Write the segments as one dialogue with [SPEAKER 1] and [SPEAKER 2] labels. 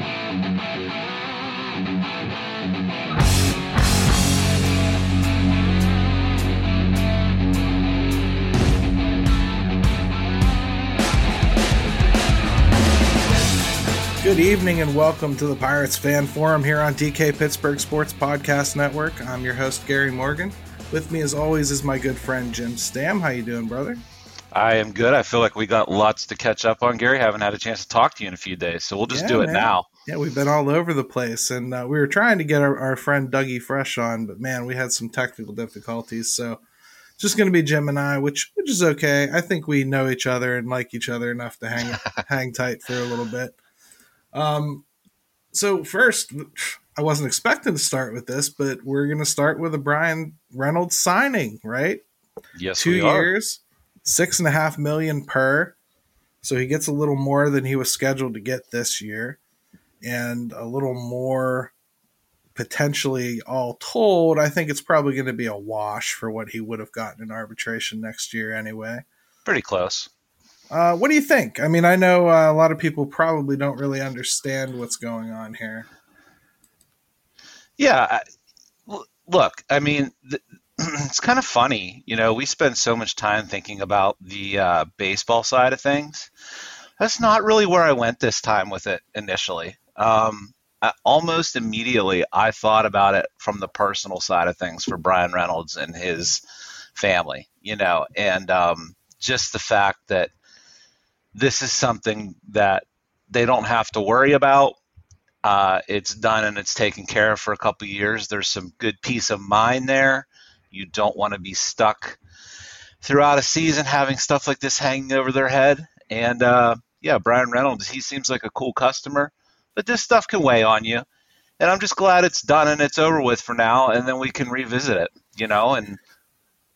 [SPEAKER 1] Good evening and welcome to the Pirates Fan Forum here on DK Pittsburgh Sports Podcast Network. I'm your host Gary Morgan. With me, as always, is my good friend Jim Stamm. How you doing, brother?
[SPEAKER 2] I am good. I feel like we got lots to catch up on, Gary. Haven't had a chance to talk to you in a few days, so we'll just yeah, do it
[SPEAKER 1] man.
[SPEAKER 2] now.
[SPEAKER 1] Yeah, we've been all over the place, and uh, we were trying to get our, our, friend Dougie Fresh on, but man, we had some technical difficulties. So, just going to be Jim and I, which which is okay. I think we know each other and like each other enough to hang hang tight for a little bit. Um, so first, I wasn't expecting to start with this, but we're going to start with a Bryan Reynolds signing, right?
[SPEAKER 2] Yes,
[SPEAKER 1] two years, six and a half million per. So he gets a little more than he was scheduled to get this year, and a little more potentially all told. I think it's probably going to be a wash for what he would have gotten in arbitration next year anyway.
[SPEAKER 2] Pretty close.
[SPEAKER 1] Uh, what do you think? I mean, I know uh, a lot of people probably don't really understand what's going on here.
[SPEAKER 2] Yeah, look, I mean, it's kind of funny. You know, we spend so much time thinking about the uh, baseball side of things. That's not really where I went this time with it initially. Um, I, almost immediately, I thought about it from the personal side of things for Bryan Reynolds and his family. You know, and um, just the fact that this is something that they don't have to worry about. Uh, it's done and it's taken care of for a couple years. There's some good peace of mind there. You don't want to be stuck throughout a season having stuff like this hanging over their head. And uh, yeah, Bryan Reynolds, he seems like a cool customer, but this stuff can weigh on you. And I'm just glad it's done and it's over with for now, and then we can revisit it, you know. And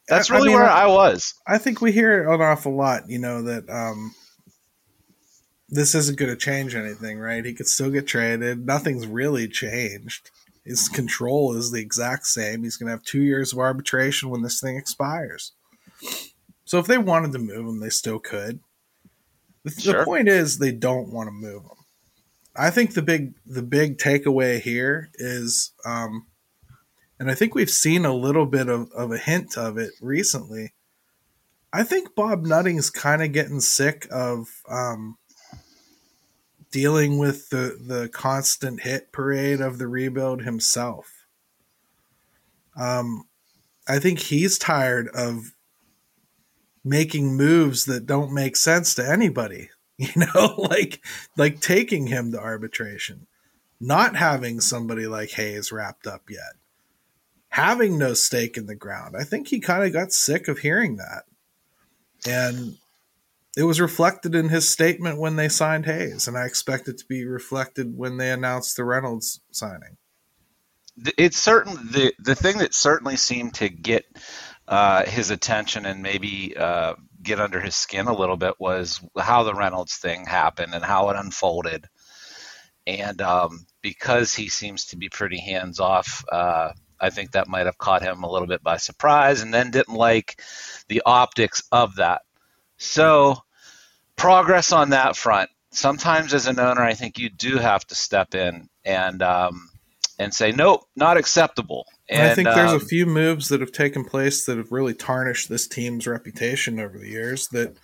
[SPEAKER 2] that's really I mean, where I was.
[SPEAKER 1] I think we hear an awful lot, you know, that um, this isn't going to change anything, right? He could still get traded. Nothing's really changed. His control is the exact same. He's going to have two years of arbitration when this thing expires. So if they wanted to move him, they still could. The, sure. the point is, they don't want to move him. I think the big the big takeaway here is, um, and I think we've seen a little bit of, of a hint of it recently. I think Bob Nutting's kind of getting sick of um, dealing with the the constant hit parade of the rebuild himself. Um, I think he's tired of making moves that don't make sense to anybody. You know, like like taking him to arbitration, not having somebody like Hayes wrapped up yet, having no stake in the ground. I think he kind of got sick of hearing that. And it was reflected in his statement when they signed Hayes, and I expect it to be reflected when they announced the Reynolds signing.
[SPEAKER 2] It's certain the the thing that certainly seemed to get uh, his attention and maybe uh, get under his skin a little bit was how the Reynolds thing happened and how it unfolded. And um, because he seems to be pretty hands off, uh, I think that might have caught him a little bit by surprise, and then didn't like the optics of that. So, progress on that front. Sometimes, as an owner, I think you do have to step in and um, and say, nope, not acceptable.
[SPEAKER 1] And, I think there's um, a few moves that have taken place that have really tarnished this team's reputation over the years that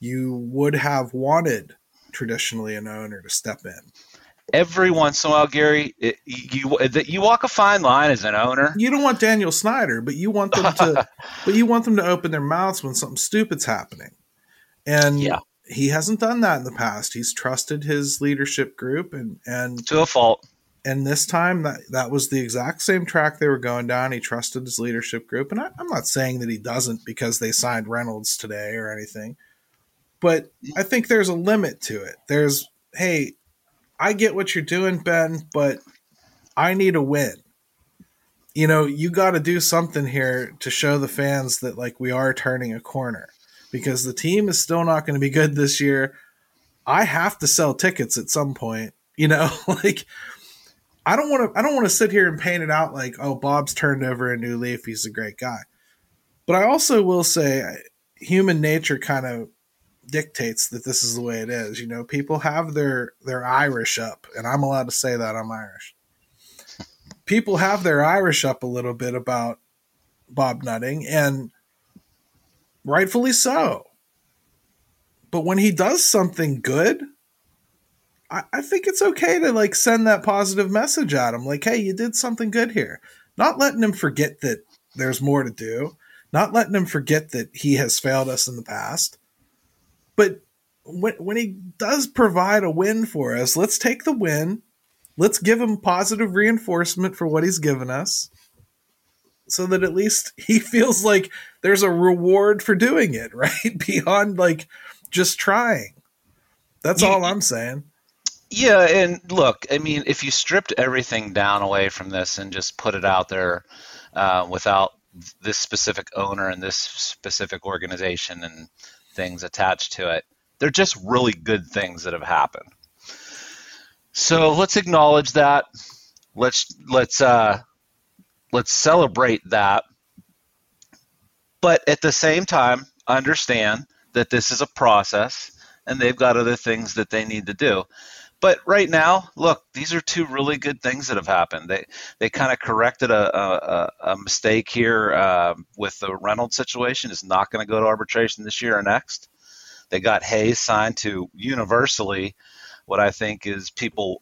[SPEAKER 1] you would have wanted traditionally an owner to step in
[SPEAKER 2] every once in a while, Gary, it, you you walk a fine line as an owner.
[SPEAKER 1] You don't want Daniel Snyder, but you want them to, but you want them to open their mouths when something stupid's happening. And yeah. he hasn't done that in the past. He's trusted his leadership group, and and
[SPEAKER 2] to a fault.
[SPEAKER 1] And this time, that that was the exact same track they were going down. He trusted his leadership group, and I, I'm not saying that he doesn't because they signed Reynolds today or anything, but I think there's a limit to it. There's hey, I get what you're doing, Ben, but I need a win. You know, you got to do something here to show the fans that like we are turning a corner because the team is still not going to be good this year. I have to sell tickets at some point, you know, like I don't want to I don't want to sit here and paint it out like, "Oh, Bob's turned over a new leaf, he's a great guy." But I also will say human nature kind of dictates that this is the way it is. You know, people have their their Irish up, and I'm allowed to say that I'm Irish. People have their Irish up a little bit about Bob Nutting, and rightfully so. But when he does something good, I, I think it's okay to like send that positive message at him, like, "Hey, you did something good here." Not letting him forget that there's more to do, not letting him forget that he has failed us in the past. But when, when he does provide a win for us, let's take the win. Let's give him positive reinforcement for what he's given us so that at least he feels like there's a reward for doing it, right? Beyond like just trying. That's all I'm saying.
[SPEAKER 2] Yeah, and look, I mean, if you stripped everything down away from this and just put it out there uh, without this specific owner and this specific organization and things attached to it, they're just really good things that have happened. So let's acknowledge that. Let's let's uh, let's celebrate that. But at the same time, understand that this is a process and they've got other things that they need to do. But right now, look, these are two really good things that have happened. They they kind of corrected a, a, a mistake here uh, with the Reynolds situation. Is not going to go to arbitration this year or next. They got Hayes signed to universally what I think is people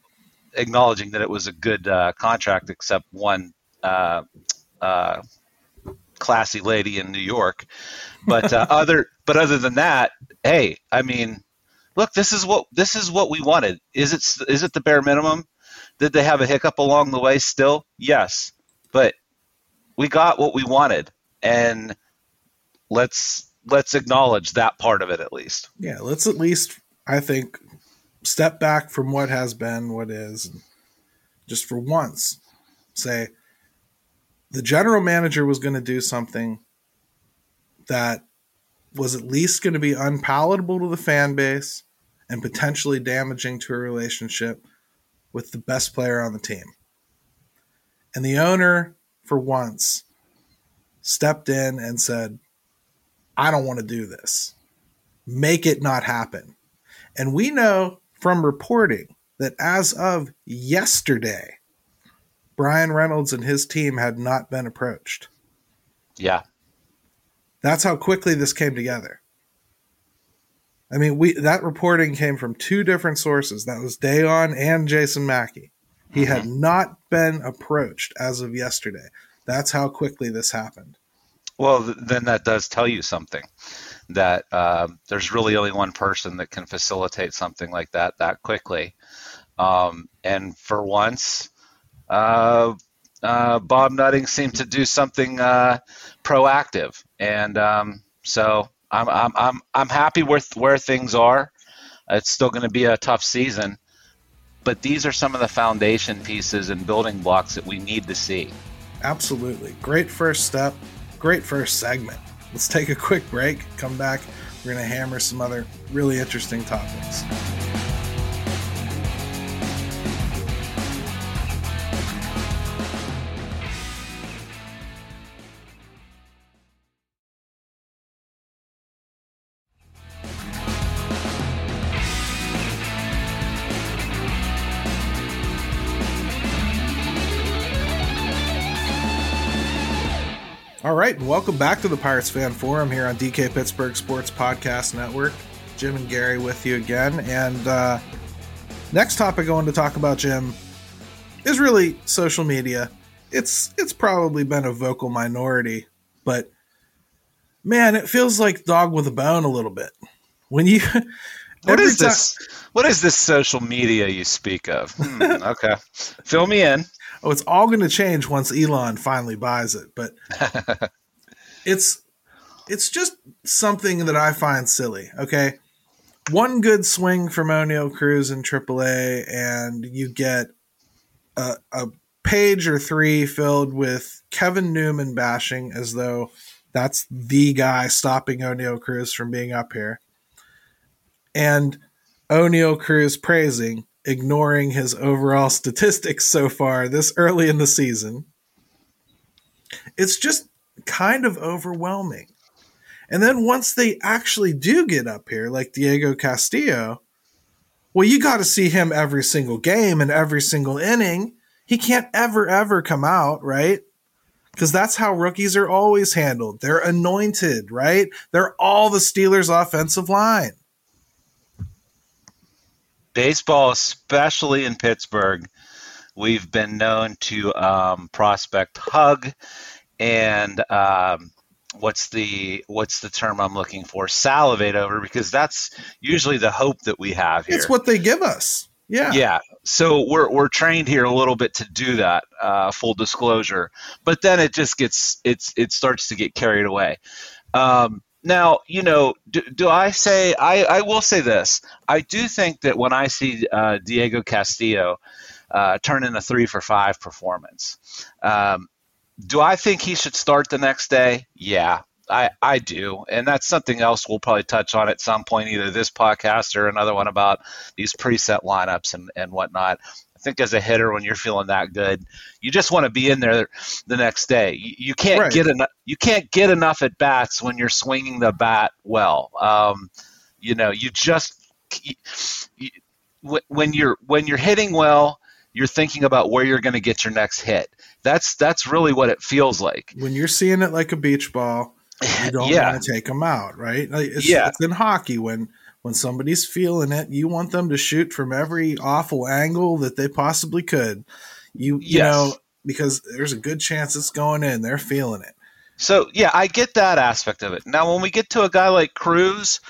[SPEAKER 2] acknowledging that it was a good uh, contract, except one uh, uh classy lady in New York. But uh, other but other than that, hey, I mean, look, this is what this is what we wanted. Is it is it the bare minimum? Did they have a hiccup along the way? Still, yes, but we got what we wanted, and let's let's acknowledge that part of it at least.
[SPEAKER 1] Yeah, let's at least I think step back from what has been, what is, just for once say the general manager was going to do something that was at least going to be unpalatable to the fan base and potentially damaging to a relationship with the best player on the team. And the owner, for once, stepped in and said, I don't want to do this. Make it not happen. And we know from reporting that as of yesterday, Bryan Reynolds and his team had not been approached.
[SPEAKER 2] Yeah.
[SPEAKER 1] That's how quickly this came together. I mean, we that reporting came from two different sources. That was Dejan and Jason Mackey. He mm-hmm. had not been approached as of yesterday. That's how quickly this happened.
[SPEAKER 2] Well, then that does tell you something that uh, there's really only one person that can facilitate something like that that quickly. Um, and for once, uh, uh, Bob Nutting seemed to do something uh, proactive, and um, so I'm, I'm I'm I'm happy with where things are. It's still going to be a tough season, but these are some of the foundation pieces and building blocks that we need to see.
[SPEAKER 1] Absolutely, great first step, great first segment. Let's take a quick break. Come back. We're going to hammer some other really interesting topics. All right, and welcome back to the Pirates Fan Forum here on DK Pittsburgh Sports Podcast Network. Jim and Gary with you again. And uh, next topic I wanted to talk about, Jim, is really social media. It's it's probably been a vocal minority, but man, it feels like dog with a bone a little bit. When you
[SPEAKER 2] What is time, this? What is this social media you speak of? Hmm, okay, fill me in
[SPEAKER 1] oh, it's all going to change once Elon finally buys it. But it's it's just something that I find silly. Okay, one good swing from Oneil Cruz in AAA, and you get a, a page or three filled with Kevin Newman bashing as though that's the guy stopping Oneil Cruz from being up here, and Oneil Cruz praising ignoring his overall statistics so far this early in the season. It's just kind of overwhelming. And then once they actually do get up here, like Diego Castillo, well, you got to see him every single game and every single inning. He can't ever, ever come out, right? Because that's how rookies are always handled. They're anointed, right? They're all the Steelers' offensive line.
[SPEAKER 2] Baseball, especially in Pittsburgh, we've been known to um, prospect hug and um, what's the what's the term I'm looking for? Salivate over because that's usually the hope that we have here.
[SPEAKER 1] It's what they give us. Yeah.
[SPEAKER 2] Yeah. So we're we're trained here a little bit to do that. Uh, full disclosure, but then it just gets it's it starts to get carried away. Um, now, you know, do, do, I say I, I will say this? I do think that when I see uh, Diego Castillo uh, turn in a three for five performance, um, do I think he should start the next day? Yeah, I, I do. And that's something else we'll probably touch on at some point, either this podcast or another one about these preset lineups and, and whatnot. Think as a hitter, when you're feeling that good, you just want to be in there the next day. You, you can't right. get enough. You can't get enough at bats when you're swinging the bat well. Um, you know, you just you, when you're when you're hitting well, you're thinking about where you're going to get your next hit. That's that's really what it feels like.
[SPEAKER 1] When you're seeing it like a beach ball, you don't yeah. want to take them out, right? It's,
[SPEAKER 2] yeah.
[SPEAKER 1] it's in hockey when when somebody's feeling it, you want them to shoot from every awful angle that they possibly could. You you yes. know because there's a good chance it's going in. They're feeling it.
[SPEAKER 2] So yeah, I get that aspect of it. Now when we get to a guy like Cruz,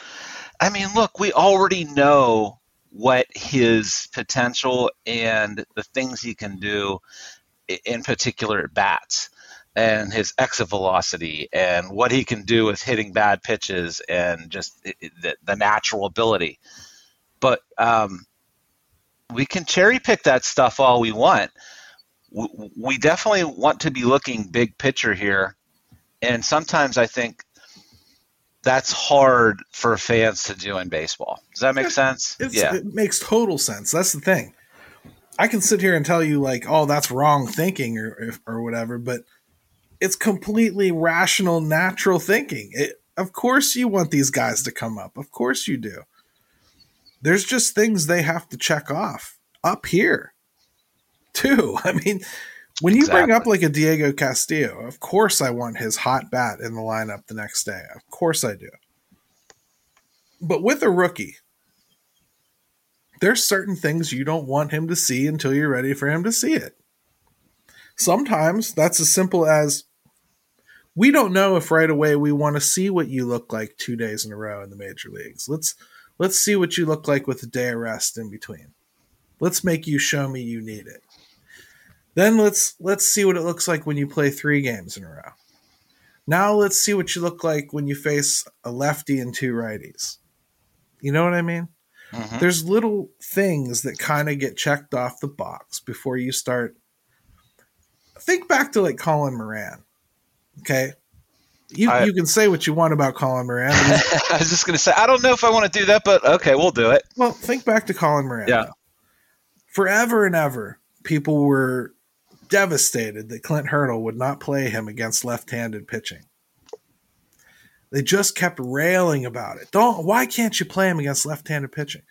[SPEAKER 2] I mean, look, we already know what his potential and the things he can do in particular at bats and his exit velocity and what he can do with hitting bad pitches and just the, the natural ability. But um, we can cherry pick that stuff all we want. We definitely want to be looking big picture here. And sometimes I think that's hard for fans to do in baseball. Does that make sense?
[SPEAKER 1] yeah. It makes total sense. That's the thing. I can sit here and tell you like, oh, that's wrong thinking or or whatever, but it's completely rational, natural thinking. It, of course, you want these guys to come up. Of course, you do. There's just things they have to check off up here, too. I mean, when you exactly. bring up like a Diego Castillo, of course, I want his hot bat in the lineup the next day. Of course, I do. But with a rookie, there's certain things you don't want him to see until you're ready for him to see it. Sometimes that's as simple as we don't know if right away we want to see what you look like two days in a row in the major leagues. Let's let's see what you look like with a day of rest in between. Let's make you show me you need it. Then let's let's see what it looks like when you play three games in a row. Now let's see what you look like when you face a lefty and two righties. You know what I mean? Mm-hmm. There's little things that kind of get checked off the box before you start. Think back to like Colin Moran. Okay. You, I, you can say what you want about Colin Moran.
[SPEAKER 2] I was just going to say, I don't know if I want to do that, but okay, we'll do it.
[SPEAKER 1] Well, think back to Colin Moran.
[SPEAKER 2] Yeah.
[SPEAKER 1] Forever and ever, people were devastated that Clint Hurdle would not play him against left handed pitching. They just kept railing about it. Don't why can't you play him against left-handed pitching?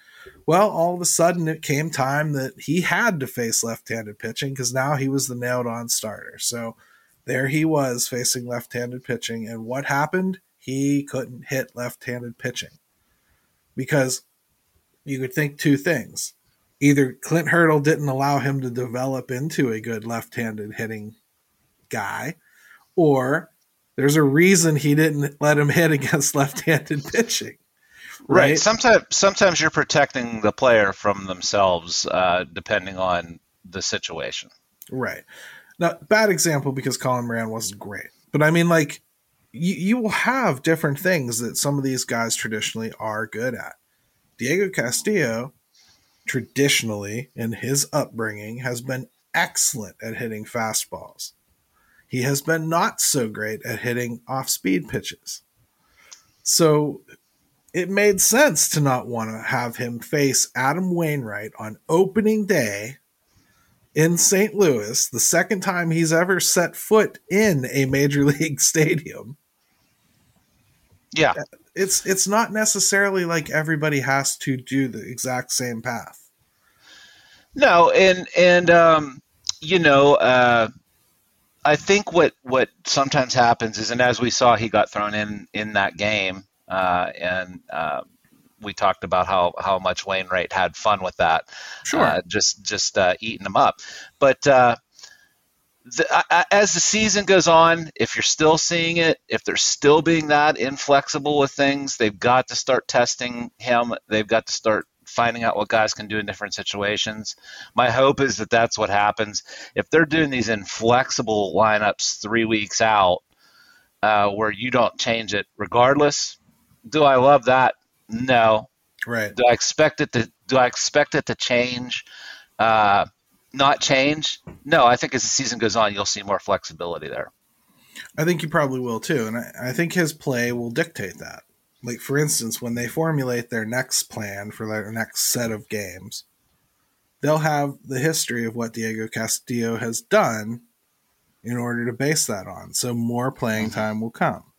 [SPEAKER 1] Well, all of a sudden it came time that he had to face left-handed pitching because now he was the nailed-on starter. So there he was facing left-handed pitching, and what happened? He couldn't hit left-handed pitching because you could think two things: either Clint Hurdle didn't allow him to develop into a good left-handed hitting guy, or there's a reason he didn't let him hit against left-handed pitching.
[SPEAKER 2] Right. right. Sometimes, sometimes you're protecting the player from themselves, uh, depending on the situation.
[SPEAKER 1] Right. Now, bad example because Colin Moran wasn't great, but I mean, like, you, you will have different things that some of these guys traditionally are good at. Diego Castillo, traditionally in his upbringing, has been excellent at hitting fastballs. He has been not so great at hitting off speed pitches. So it made sense to not want to have him face Adam Wainwright on opening day in St. Louis, the second time he's ever set foot in a major league stadium.
[SPEAKER 2] Yeah.
[SPEAKER 1] It's it's not necessarily like everybody has to do the exact same path.
[SPEAKER 2] No, and and um, you know, uh, I think what what sometimes happens is, and as we saw, he got thrown in in that game, uh, and uh, we talked about how how much Wainwright had fun with that,
[SPEAKER 1] Sure.
[SPEAKER 2] uh, just just uh, eating them up. But uh, the, I- as the season goes on, if you're still seeing it, if they're still being that inflexible with things, they've got to start testing him. They've got to start finding out what guys can do in different situations. My hope is that that's what happens. If they're doing these inflexible lineups three weeks out, uh, where you don't change it regardless, do I love that? No.
[SPEAKER 1] Right.
[SPEAKER 2] Do I expect it to? Do I expect it to change? Uh, not change? No. I think as the season goes on, you'll see more flexibility there.
[SPEAKER 1] I think you probably will too, and I, I think his play will dictate that. Like for instance, when they formulate their next plan for their next set of games, they'll have the history of what Diego Castillo has done in order to base that on. So more playing time will come.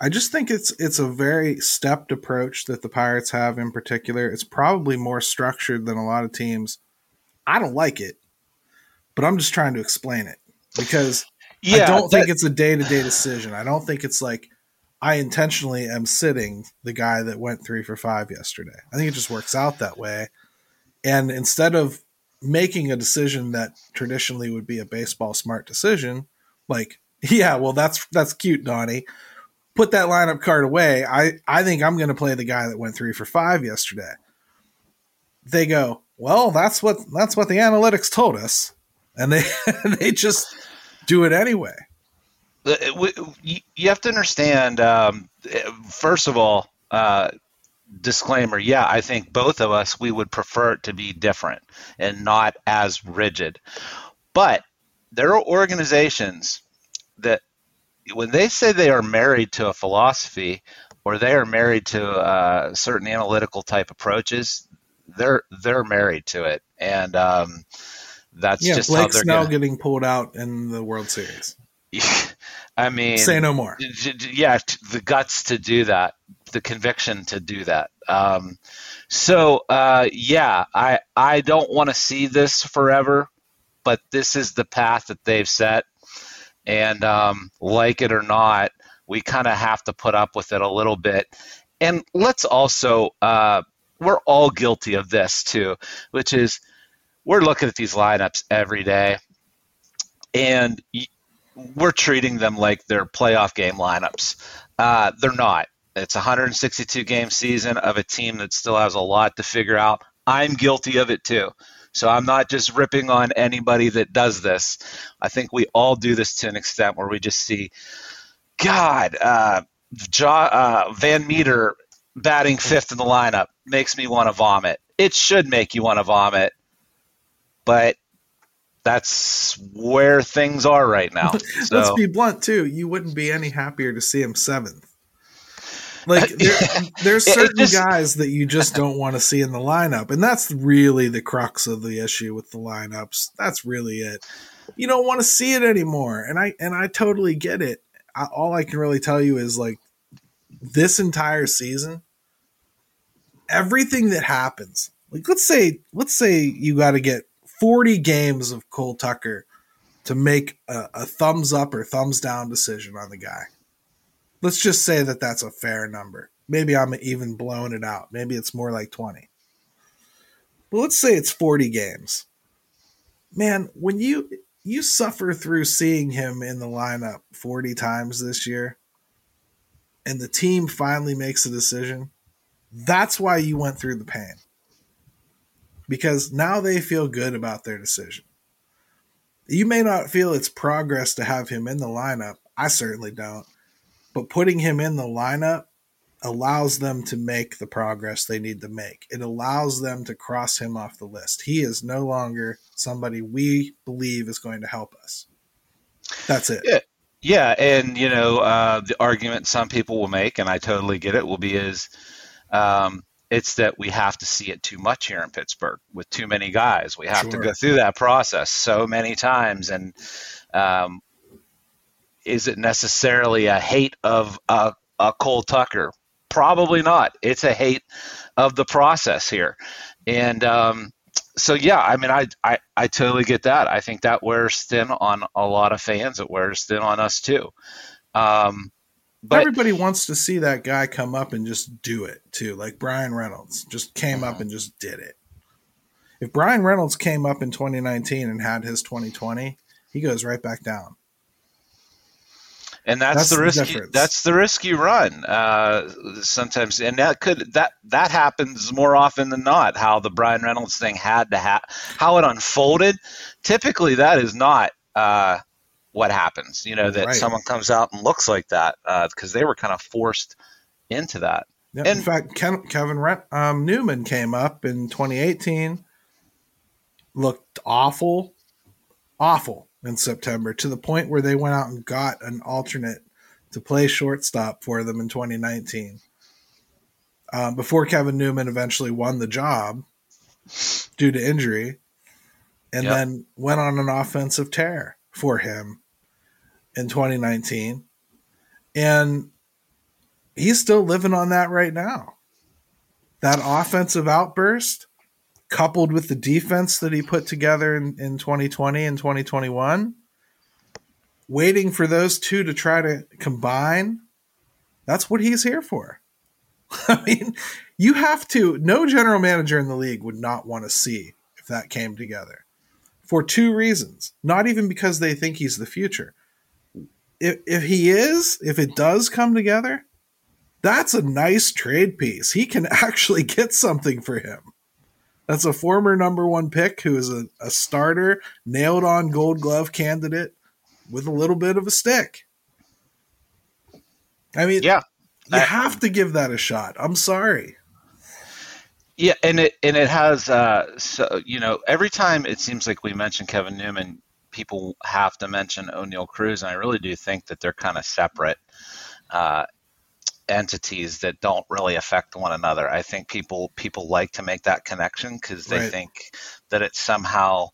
[SPEAKER 1] I just think it's it's a very stepped approach that the Pirates have in particular. It's probably more structured than a lot of teams. I don't like it, but I'm just trying to explain it because I don't think it's a day to day decision. I don't think it's like I intentionally am sitting the guy that went three for five yesterday. I think it just works out that way. And instead of making a decision that traditionally would be a baseball smart decision, like, yeah, well that's that's cute, Donnie. Put that lineup card away. I, I think I'm gonna play the guy that went three for five yesterday. They go, Well, that's what that's what the analytics told us. And they they just do it anyway.
[SPEAKER 2] You you have to understand. Um, first of all, uh, disclaimer: Yeah, I think both of us we would prefer it to be different and not as rigid. But there are organizations that, when they say they are married to a philosophy or they are married to uh, certain analytical type approaches, they're they're married to it, and um, that's
[SPEAKER 1] yeah,
[SPEAKER 2] just how they're
[SPEAKER 1] now
[SPEAKER 2] gonna.
[SPEAKER 1] getting pulled out in the World Series.
[SPEAKER 2] I mean,
[SPEAKER 1] Say no more.
[SPEAKER 2] yeah, the guts to do that, the conviction to do that. Um, so uh, yeah, I I don't want to see this forever, but this is the path that they've set, and um, like it or not, we kind of have to put up with it a little bit. And let's also, uh, we're all guilty of this too, which is we're looking at these lineups every day, and we're treating them like they're playoff game lineups. Uh, they're not. It's a 162 game season of a team that still has a lot to figure out. I'm guilty of it too. So I'm not just ripping on anybody that does this. I think we all do this to an extent where we just see, God, uh, uh, VanMeter batting fifth in the lineup makes me want to vomit. It should make you want to vomit, but that's where things are right now. So,
[SPEAKER 1] Let's be blunt too. You wouldn't be any happier to see him seventh. Like there, there's certain
[SPEAKER 2] just-
[SPEAKER 1] guys that you just don't want to see in the lineup, and that's really the crux of the issue with the lineups. That's really it. You don't want to see it anymore, and I and I totally get it. I, all I can really tell you is like this entire season, everything that happens. Like let's say let's say you got to get 40 games of Cole Tucker to make a, a thumbs up or thumbs down decision on the guy. Let's just say that that's a fair number. Maybe I'm even blowing it out. Maybe it's more like 20. But let's say it's 40 games. Man, when you you suffer through seeing him in the lineup 40 times this year and the team finally makes a decision, that's why you went through the pain. Because now they feel good about their decision. You may not feel it's progress to have him in the lineup. I certainly don't. But putting him in the lineup allows them to make the progress they need to make. It allows them to cross him off the list. He is no longer somebody we believe is going to help us. That's it.
[SPEAKER 2] Yeah. Yeah, and you know uh, the argument some people will make, and I totally get it, will be is um, it's that we have to see it too much here in Pittsburgh with too many guys. We have to go through that process so many times, and um, it necessarily a hate of a, uh, Cole Tucker? Probably not. It's a hate of the process here, and um, so yeah, I mean, I, I I totally get that. I think that wears thin on a lot of fans. It wears thin on us too. Um,
[SPEAKER 1] but everybody wants to see that guy come up and just do it too, like Bryan Reynolds just came up and just did it. If Bryan Reynolds came up in 2019 and had his 2020, he goes right back down.
[SPEAKER 2] And that's, that's the risk. The that's the risk you run uh, sometimes, and that could that that happens more often than not. How the Bryan Reynolds thing had to have how it unfolded. Typically, that is not uh, what happens. You know that right. someone comes out and looks like that because uh, they were kind of forced into that.
[SPEAKER 1] Yeah, and, in fact, Ken, Kevin um, Newman came up in 2018, looked awful, awful in September to the point where they went out and got an alternate to play shortstop for them in 2019. Um, before Kevin Newman eventually won the job due to injury, and yep. then went on an offensive tear for him in 2019. And he's still living on that right now. That offensive outburst, coupled with the defense that he put together in, in 2020 and 2021, waiting for those two to try to combine, that's what he's here for. I mean, you have to, no general manager in the league would not want to see if that came together for two reasons. Not even because they think he's the future. If, if he is, if it does come together, that's a nice trade piece. He can actually get something for him. That's a former number one pick who is a, a starter, nailed on gold glove candidate with a little bit of a stick. I mean,
[SPEAKER 2] yeah,
[SPEAKER 1] you I, have to give that a shot. I'm sorry.
[SPEAKER 2] Yeah, and it and it has uh, so you know every time it seems like we mention Kevin Newman, people have to mention Oneil Cruz, and I really do think that they're kind of separate uh, entities that don't really affect one another. I think people people like to make that connection because they right. think that it's somehow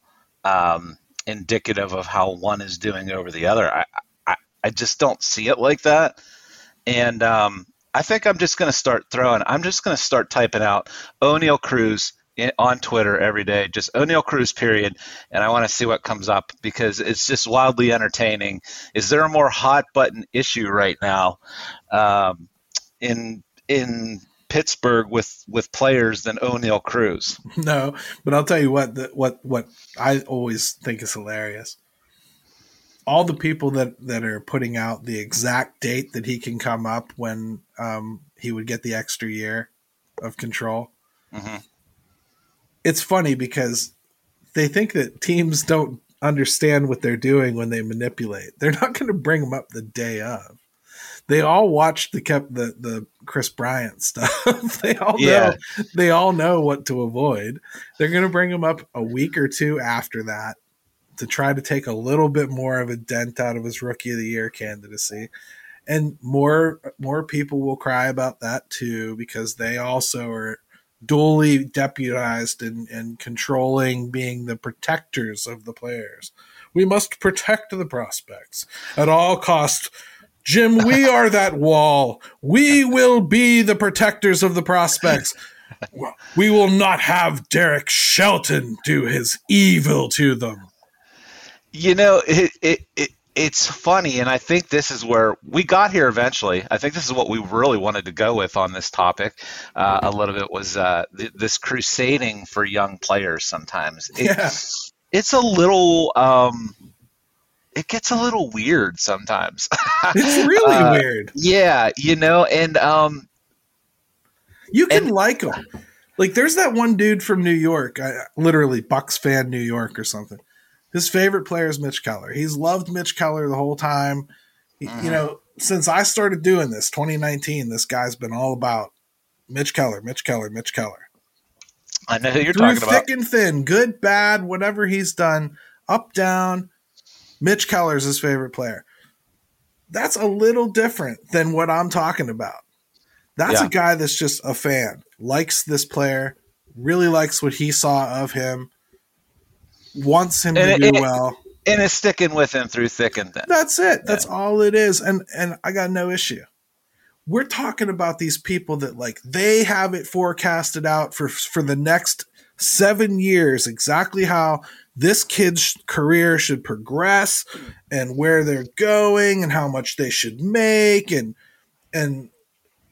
[SPEAKER 2] um, indicative of how one is doing over the other. I, I I just don't see it like that, and um, I think I'm just going to start throwing. I'm just going to start typing out Oneil Cruz on Twitter every day, just Oneil Cruz period, and I want to see what comes up because it's just wildly entertaining. Is there a more hot button issue right now um, in in Pittsburgh with with players than Oneil Cruz?
[SPEAKER 1] No, but I'll tell you what the, what what I always think is hilarious all the people that that are putting out the exact date that he can come up when um, he would get the extra year of control. Mm-hmm. It's funny because they think that teams don't understand what they're doing when they manipulate. They're not going to bring him up the day of. They all watched the kept the the Kris Bryant stuff. they all yeah. know they all know what to avoid. They're going to bring him up a week or two after that to try to take a little bit more of a dent out of his rookie of the year candidacy. And more more people will cry about that too because they also are duly deputized and, and controlling being the protectors of the players. We must protect the prospects at all costs. Jim, we are that wall. We will be the protectors of the prospects. We will not have Derek Shelton do his evil to them.
[SPEAKER 2] You know, it, it, it it's funny, and I think this is where we got here eventually. I think this is what we really wanted to go with on this topic. Uh, a little bit was uh, th- this crusading for young players. Sometimes it, yeah. it's a little. Um, it gets a little weird sometimes.
[SPEAKER 1] it's really uh, weird.
[SPEAKER 2] Yeah, you know, and um,
[SPEAKER 1] you can and, like them. Like, there's that one dude from New York, literally Bucks fan New York or something his favorite player is Mitch Keller. He's loved Mitch Keller the whole time. Mm-hmm. You know, since I started doing this, 2019, this guy's been all about Mitch Keller, Mitch Keller, Mitch Keller.
[SPEAKER 2] I know who you're Through talking
[SPEAKER 1] thick about. Thick and thin, good, bad, whatever he's done, up, down. Mitch Keller's his favorite player. That's a little different than what I'm talking about. That's yeah. a guy that's just a fan, likes this player, really likes what he saw of him, wants him and to it, do well,
[SPEAKER 2] and is sticking with him through thick and thin.
[SPEAKER 1] That's it. That's yeah. all it is. And and I got no issue. we're talking about these people that like they have it forecasted out for for the next seven years exactly how this kid's career should progress and where they're going and how much they should make and and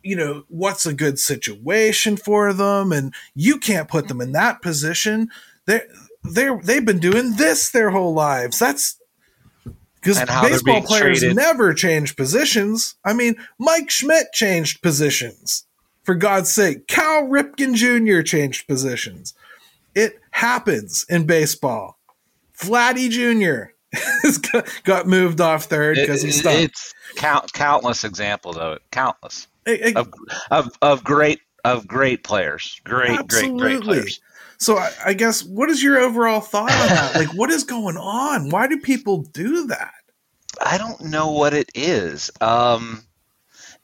[SPEAKER 1] you know what's a good situation for them and you can't put them in that position they they they've been doing this their whole lives that's because baseball players treated. never change positions. I mean, Mike Schmidt changed positions. For God's sake, Cal Ripken Jr. changed positions. It happens in baseball. Vladdy Jr. got moved off third because he stopped. It's
[SPEAKER 2] count, countless examples of it. Countless it, it, of, of of great of great players. Great, absolutely. great, great players.
[SPEAKER 1] So I, I guess what is your overall thought on that? like, what is going on? Why do people do that?
[SPEAKER 2] I don't know what it is. Um,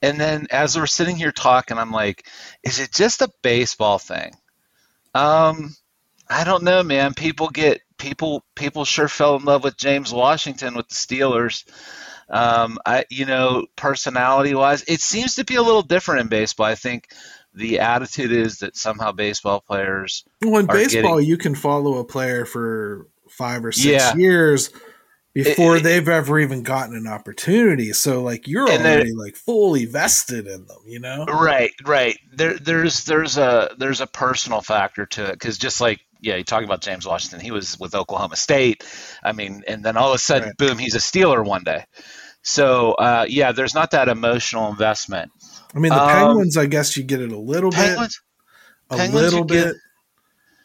[SPEAKER 2] and then as we're sitting here talking, I'm like, is it just a baseball thing? Um, I don't know, man. People get people people sure fell in love with James Washington with the Steelers. Um, I you know, personality wise, it seems to be a little different in baseball. I think the attitude is that somehow baseball players.
[SPEAKER 1] Well, in baseball, getting, you can follow a player for five or six yeah. years before it, they've ever even gotten an opportunity. So like you're already like fully vested in them, you know?
[SPEAKER 2] Right, right. There, there's there's a there's a personal factor to it because just like yeah, you talking about James Washington, he was with Oklahoma State. I mean, and then all of a sudden, right. boom, he's a Steeler one day. So uh, yeah, there's not that emotional investment.
[SPEAKER 1] I mean, the um, Penguins, I guess you get it a little bit. Penguins, bit, a Penguins little bit. Get,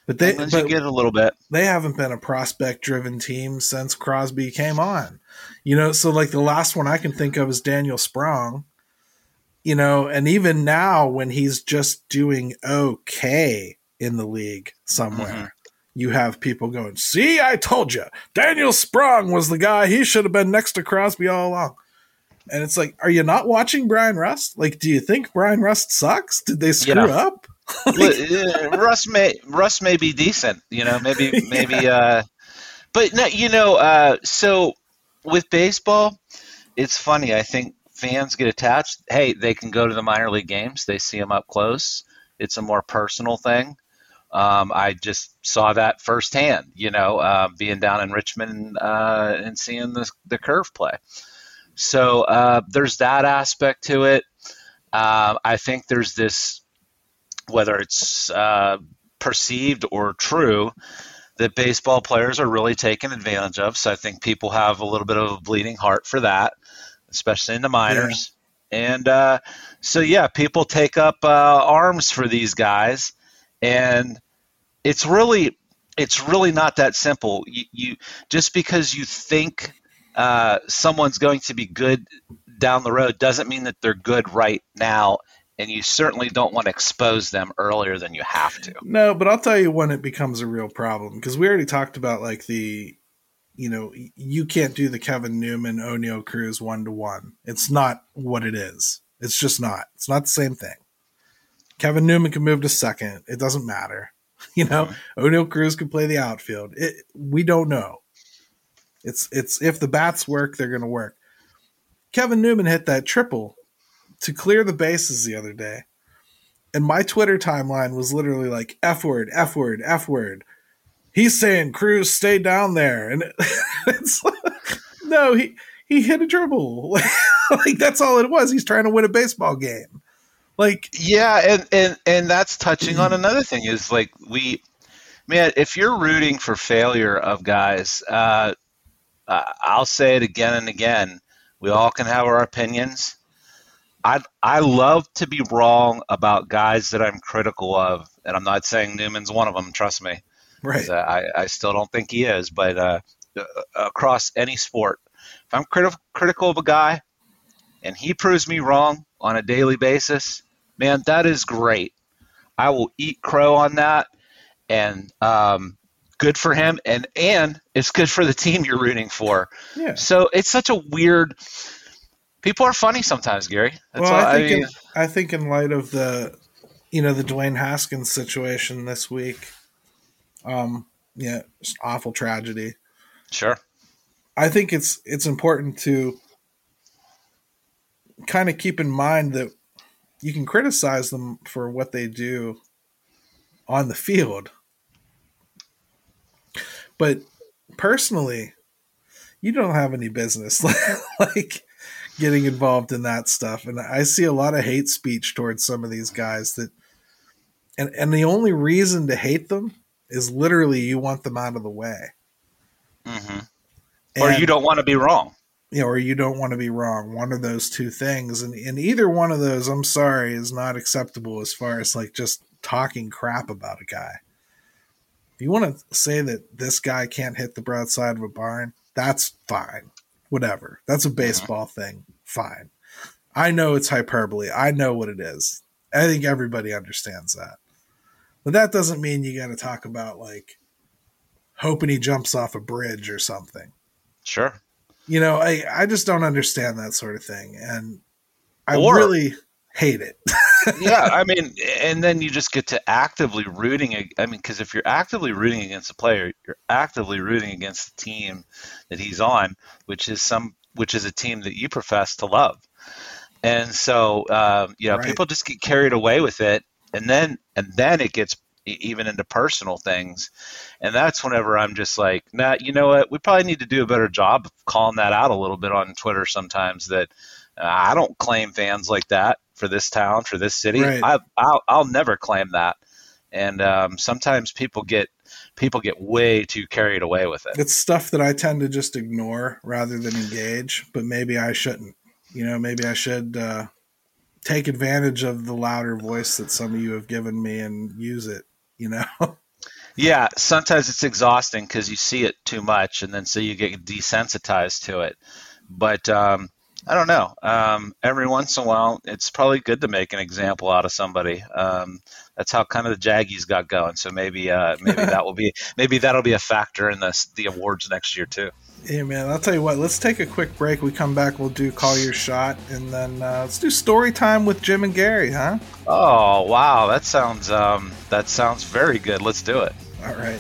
[SPEAKER 1] but they
[SPEAKER 2] but you get a little bit.
[SPEAKER 1] They haven't been a prospect driven team since Crosby came on. You know, so like the last one I can think of is Daniel Sprong. You know, and even now when he's just doing okay in the league somewhere, mm-hmm. you have people going, "See, I told you, Daniel Sprong was the guy. He should have been next to Crosby all along." And it's like, are you not watching Bryan Rust? Like, do you think Bryan Rust sucks? Did they screw yeah. up?
[SPEAKER 2] Russ may Russ may be decent, you know, maybe maybe yeah. uh but no, you know, uh so with baseball, it's funny. I think fans get attached. Hey, they can go to the minor league games. They see them up close. It's a more personal thing. Um, I just saw that firsthand, you know, uh, being down in Richmond uh, and seeing the, the curve play. So uh, there's that aspect to it. Uh, I think there's this whether it's uh, perceived or true, that baseball players are really taken advantage of. So I think people have a little bit of a bleeding heart for that, especially in the minors. Yeah. And uh, so, yeah, people take up uh, arms for these guys, and it's really it's really not that simple. You, you just because you think uh, someone's going to be good down the road doesn't mean that they're good right now and you certainly don't want to expose them earlier than you have to.
[SPEAKER 1] No, but I'll tell you when it becomes a real problem because we already talked about like the, you know, you can't do the Kevin Newman Oneil Cruz one to one. It's not what it is. It's just not. It's not the same thing. Kevin Newman can move to second. It doesn't matter. You know, mm-hmm. Oneil Cruz can play the outfield. It, we don't know. It's it's if the bats work, they're going to work. Kevin Newman hit that triple to clear the bases the other day. And my Twitter timeline was literally like F word, F word, F word. He's saying Cruz stay down there. And it's no, he he hit a dribble. like that's all it was. He's trying to win a baseball game. Like
[SPEAKER 2] Yeah, and and and that's touching on another thing is like we man, if you're rooting for failure of guys, uh, I'll say it again and again. We all can have our opinions. I I love to be wrong about guys that I'm critical of, and I'm not saying Newman's one of them. Trust me,
[SPEAKER 1] right?
[SPEAKER 2] I I still don't think he is, but uh, uh, across any sport, if I'm criti- critical of a guy, and he proves me wrong on a daily basis, man, that is great. I will eat crow on that, and um, good for him, and and it's good for the team you're rooting for. Yeah. So it's such a weird people are funny sometimes, Gary.
[SPEAKER 1] That's well, I think I, mean, in, I think in light of the you know the Dwayne Haskins situation this week, um, yeah, just awful tragedy.
[SPEAKER 2] Sure.
[SPEAKER 1] I think it's it's important to kind of keep in mind that you can criticize them for what they do on the field. But personally, you don't have any business like getting involved in that stuff. And I see a lot of hate speech towards some of these guys that and and the only reason to hate them is literally you want them out of the way.
[SPEAKER 2] Mm-hmm. Or you don't want to be wrong.
[SPEAKER 1] You know, or you don't want to be wrong. One of those two things. And, and either one of those, I'm sorry, is not acceptable as far as like just talking crap about a guy. If you want to say that this guy can't hit the broadside of a barn, that's fine. Whatever. That's a baseball mm-hmm. thing. Fine. I know it's hyperbole. I know what it is. I think everybody understands that. But that doesn't mean you got to talk about like hoping he jumps off a bridge or something.
[SPEAKER 2] Sure.
[SPEAKER 1] You know, I I just don't understand that sort of thing, and I or, really hate it.
[SPEAKER 2] yeah, I mean, and then you just get to actively rooting. I mean, because if you're actively rooting against a player, you're actively rooting against the team that he's on, which is some, which is a team that you profess to love. And so, um, you know, right. people just get carried away with it, and then and then it gets even into personal things. And that's whenever i'm just like nah you know what? We probably need to do a better job of calling that out a little bit on twitter sometimes that uh, i don't claim fans like that for this town for this city. Right. I, I'll, I'll never claim that. And um, sometimes people get people get way too carried away with it.
[SPEAKER 1] It's stuff that i tend to just ignore rather than engage but maybe i shouldn't. You know maybe i should uh, take advantage of the louder voice that some of you have given me and use it, you know?
[SPEAKER 2] Yeah, sometimes it's exhausting because you see it too much, and then so you get desensitized to it. But um, I don't know. Um, every once in a while, it's probably good to make an example out of somebody. Um, that's how kind of the Jaggies got going. So maybe uh, maybe that will be maybe that'll be a factor in the the awards next year too.
[SPEAKER 1] Yeah, man. I'll tell you what. Let's take a quick break. We come back. We'll do call your shot, and then uh, let's do story time with Jim and Gary, huh?
[SPEAKER 2] Oh wow, that sounds um, that sounds very good. Let's do it.
[SPEAKER 1] All right.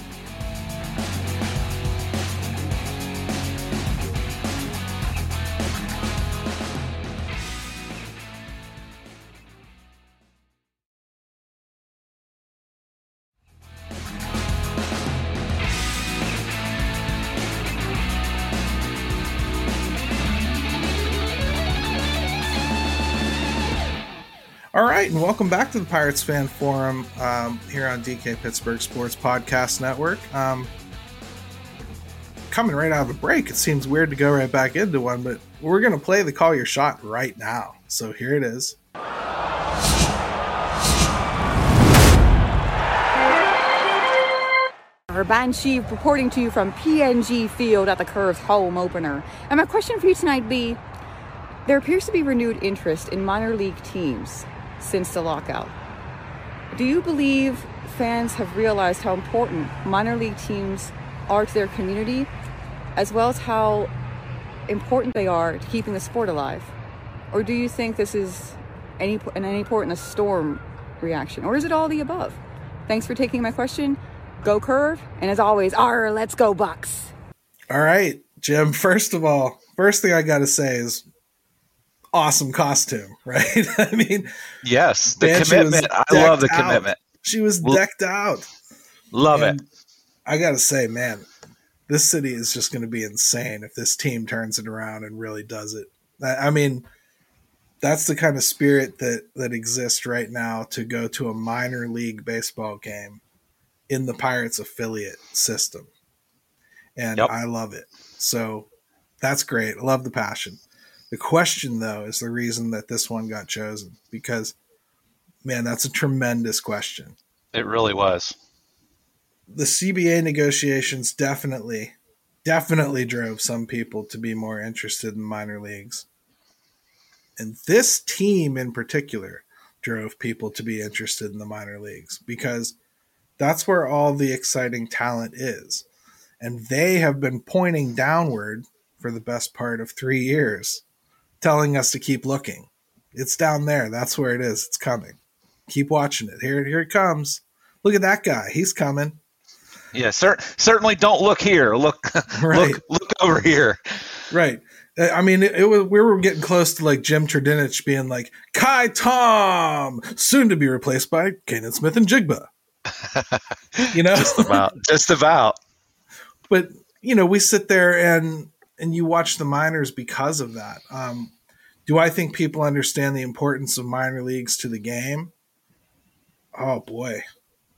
[SPEAKER 1] Right, and welcome back to the Pirates Fan Forum um, here on DK Pittsburgh Sports Podcast Network. Um, coming right out of a break, it seems weird to go right back into one, but we're going to play the Call Your Shot right now. So here it is.
[SPEAKER 3] Urban Banshee reporting to you from PNG Field at the Curves home opener. And my question for you tonight be there appears to be renewed interest in minor league teams since the lockout. Do you believe fans have realized how important minor league teams are to their community, as well as how important they are to keeping the sport alive? Or do you think this is any an any port in a storm reaction, or is it all the above? Thanks for taking my question. Go Curve, and as always, R, let's go Bucks.
[SPEAKER 1] All right, Jim. First of all, first thing I got to say is awesome costume, right? I mean,
[SPEAKER 2] yes, the commitment. I love the commitment.
[SPEAKER 1] She was decked out.
[SPEAKER 2] Love and it.
[SPEAKER 1] I got to say, man, this city is just going to be insane if this team turns it around and really does it. I mean, that's the kind of spirit that that exists right now to go to a minor league baseball game in the Pirates affiliate system. And yep. I love it. So that's great. I love the passion. The question, though, is the reason that this one got chosen because, man, that's a tremendous question.
[SPEAKER 2] It really was.
[SPEAKER 1] The CBA negotiations definitely, definitely drove some people to be more interested in minor leagues. And this team in particular drove people to be interested in the minor leagues because that's where all the exciting talent is. And they have been pointing downward for the best part of three years telling us to keep looking. It's down there. That's where it is. It's coming. Keep watching it. Here, here it comes. Look at that guy. He's coming.
[SPEAKER 2] Yeah, cer- certainly don't look here. Look, right. look, look over here.
[SPEAKER 1] Right. I mean, it, it was we were getting close to like Jim Trdinich being like Kai Tom, soon to be replaced by Canaan Smith-Njigba. you know,
[SPEAKER 2] just about, just about.
[SPEAKER 1] But you know, we sit there and and you watch the minors because of that. Um, do I think people understand the importance of minor leagues to the game? Oh boy,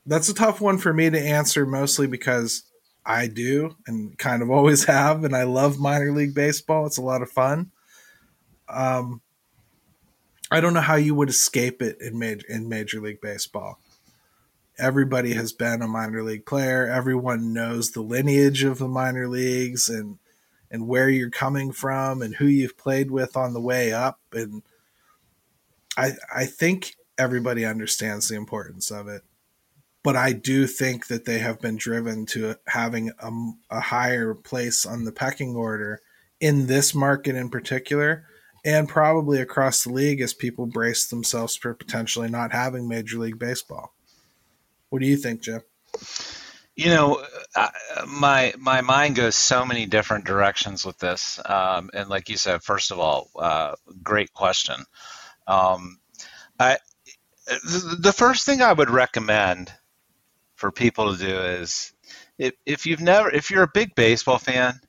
[SPEAKER 1] that's a tough one for me to answer, mostly because I do and kind of always have, and I love minor league baseball. It's a lot of fun. Um, I don't know how you would escape it in major in Major League Baseball. Everybody has been a minor league player. Everyone knows the lineage of the minor leagues and and where you're coming from and who you've played with on the way up. And I I think everybody understands the importance of it but I do think that they have been driven to having a, a, higher place on the pecking order in this market in particular, and probably across the league as people brace themselves for potentially not having Major League Baseball. What do you think, Jim?
[SPEAKER 2] You know, my my mind goes so many different directions with this, um, and like you said, first of all, uh, great question. Um, I the first thing I would recommend for people to do is if, if you've never if you're a big baseball fan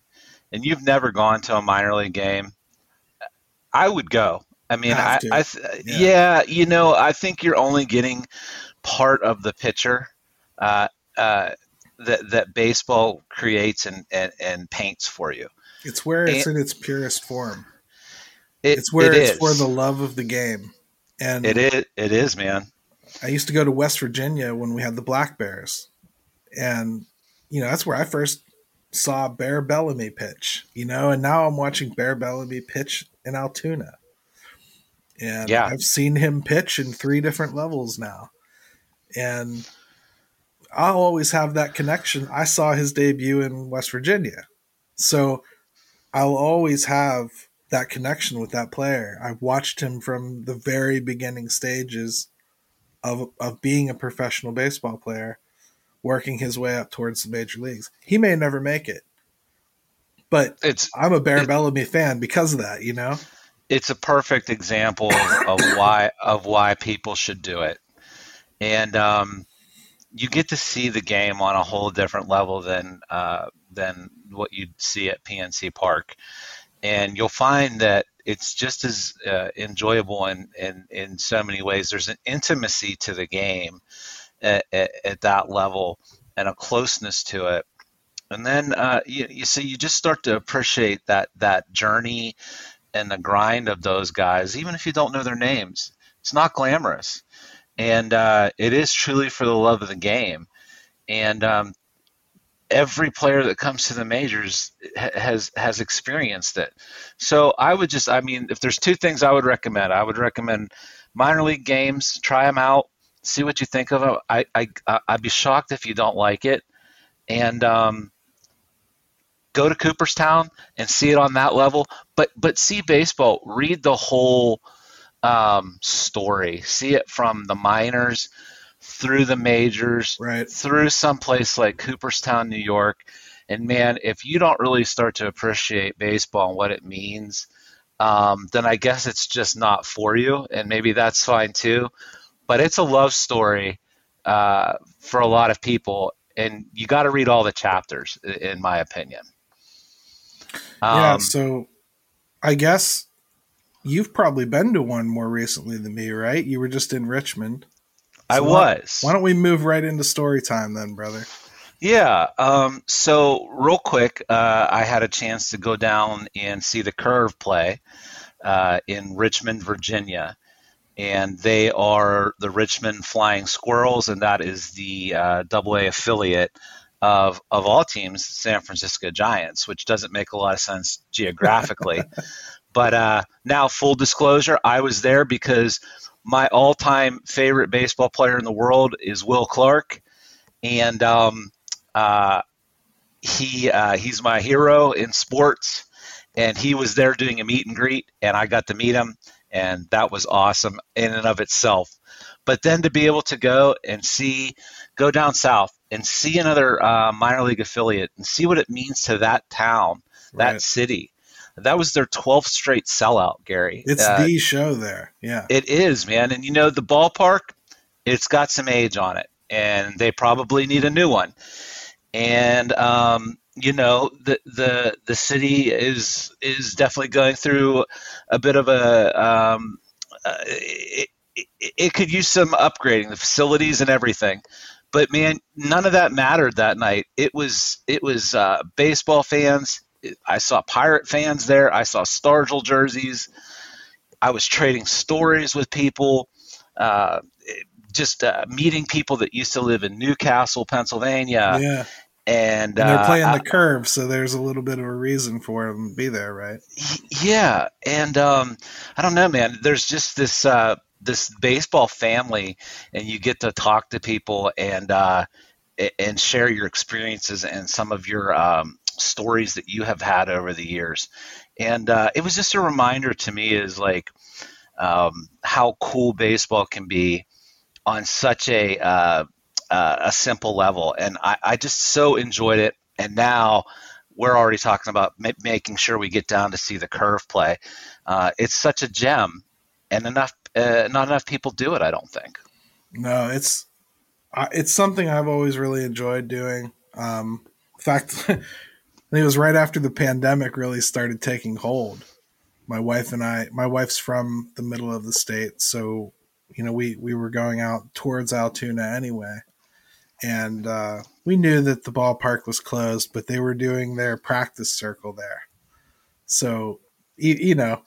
[SPEAKER 2] and you've never gone to a minor league game, I would go. I mean, I, I yeah. yeah. you know, I think you're only getting part of the picture uh, uh, that that baseball creates and, and, and paints for you.
[SPEAKER 1] It's where it's and, in its purest form. It, it's where it it's is. for the love of the game, and
[SPEAKER 2] it is. It is, man.
[SPEAKER 1] I used to go to West Virginia when we had the Black Bears, and you know that's where I first saw Bear Bellamy pitch. You know, and now I'm watching Bear Bellamy pitch in Altoona, and yeah. I've seen him pitch in three different levels now, and I'll always have that connection. I saw his debut in West Virginia, so I'll always have that connection with that player. I've watched him from the very beginning stages of of being a professional baseball player, working his way up towards the major leagues. He may never make it, but it's I'm a Bear it, Bellamy fan because of that. You know,
[SPEAKER 2] it's a perfect example of why of why people should do it, and um, you get to see the game on a whole different level than uh, than what you'd see at PNC Park, and you'll find that it's just as uh, enjoyable in, in, in so many ways. There's an intimacy to the game at, at, at that level and a closeness to it. And then uh, you, you see, you just start to appreciate that that journey and the grind of those guys, even if you don't know their names. It's not glamorous, and uh, it is truly for the love of the game. And um, every player that comes to the majors has has experienced it. So I would just, I mean, if there's two things I would recommend, I would recommend minor league games, try them out, see what you think of them. I, I I'd be shocked if you don't like it, and um, go to Cooperstown and see it on that level. But but see baseball, read the whole um, story, see it from the minors through the majors,
[SPEAKER 1] right.
[SPEAKER 2] through some place like Cooperstown, New York. And man, if you don't really start to appreciate baseball and what it means, um, then I guess it's just not for you. And maybe that's fine too. But it's a love story uh, for a lot of people. And you got to read all the chapters, in my opinion.
[SPEAKER 1] Um, yeah. So I guess you've probably been to one more recently than me, right? You were just in Richmond.
[SPEAKER 2] So I was.
[SPEAKER 1] Why, why don't we move right into story time then, brother?
[SPEAKER 2] Yeah. Um, so, real quick, uh, I had a chance to go down and see the Curve play uh, in Richmond, Virginia. And they are the Richmond Flying Squirrels, and that is the uh, AA affiliate of, of all teams, San Francisco Giants, which doesn't make a lot of sense geographically. But uh, now, full disclosure, I was there because my all-time favorite baseball player in the world is Will Clark, and um, uh, he uh, he's my hero in sports. And he was there doing a meet and greet, and I got to meet him, and that was awesome in and of itself. But then to be able to go and see, go down south and see another uh, minor league affiliate and see what it means to that town, that city, That was their 12th straight sellout, Gary.
[SPEAKER 1] It's
[SPEAKER 2] Uh,
[SPEAKER 1] the show there. Yeah.
[SPEAKER 2] it is, man. And you know, the ballpark, it's got some age on it, and they probably need a new one. And um, you know, the the the city is is definitely going through a bit of a um, uh, it, it, it could use some upgrading, the facilities and everything. But man, none of that mattered that night. It was it was uh, baseball fans. I saw Pirate fans there. I saw Stargell jerseys. I was trading stories with people, uh, just uh, meeting people that used to live in New Castle, Pennsylvania,
[SPEAKER 1] yeah.
[SPEAKER 2] and,
[SPEAKER 1] And they're
[SPEAKER 2] uh,
[SPEAKER 1] playing the curve, so there's a little bit of a reason for them to be there, right?
[SPEAKER 2] Yeah, and um, I don't know, man. There's just this uh, this baseball family, and you get to talk to people and uh, and share your experiences and some of your um, stories that you have had over the years. And uh, it was just a reminder to me is like um, how cool baseball can be on such a uh, uh, a simple level, and I, I just so enjoyed it. And now we're already talking about ma- making sure we get down to see the curve play. Uh, it's such a gem, and enough uh, not enough people do it. I don't think.
[SPEAKER 1] No, it's it's something I've always really enjoyed doing. Um, in fact, think it was right after the pandemic really started taking hold. My wife and I, my wife's from the middle of the state, so you know we we were going out towards Altoona anyway, and uh, we knew that the ballpark was closed, but they were doing their practice circle there. So you, you know,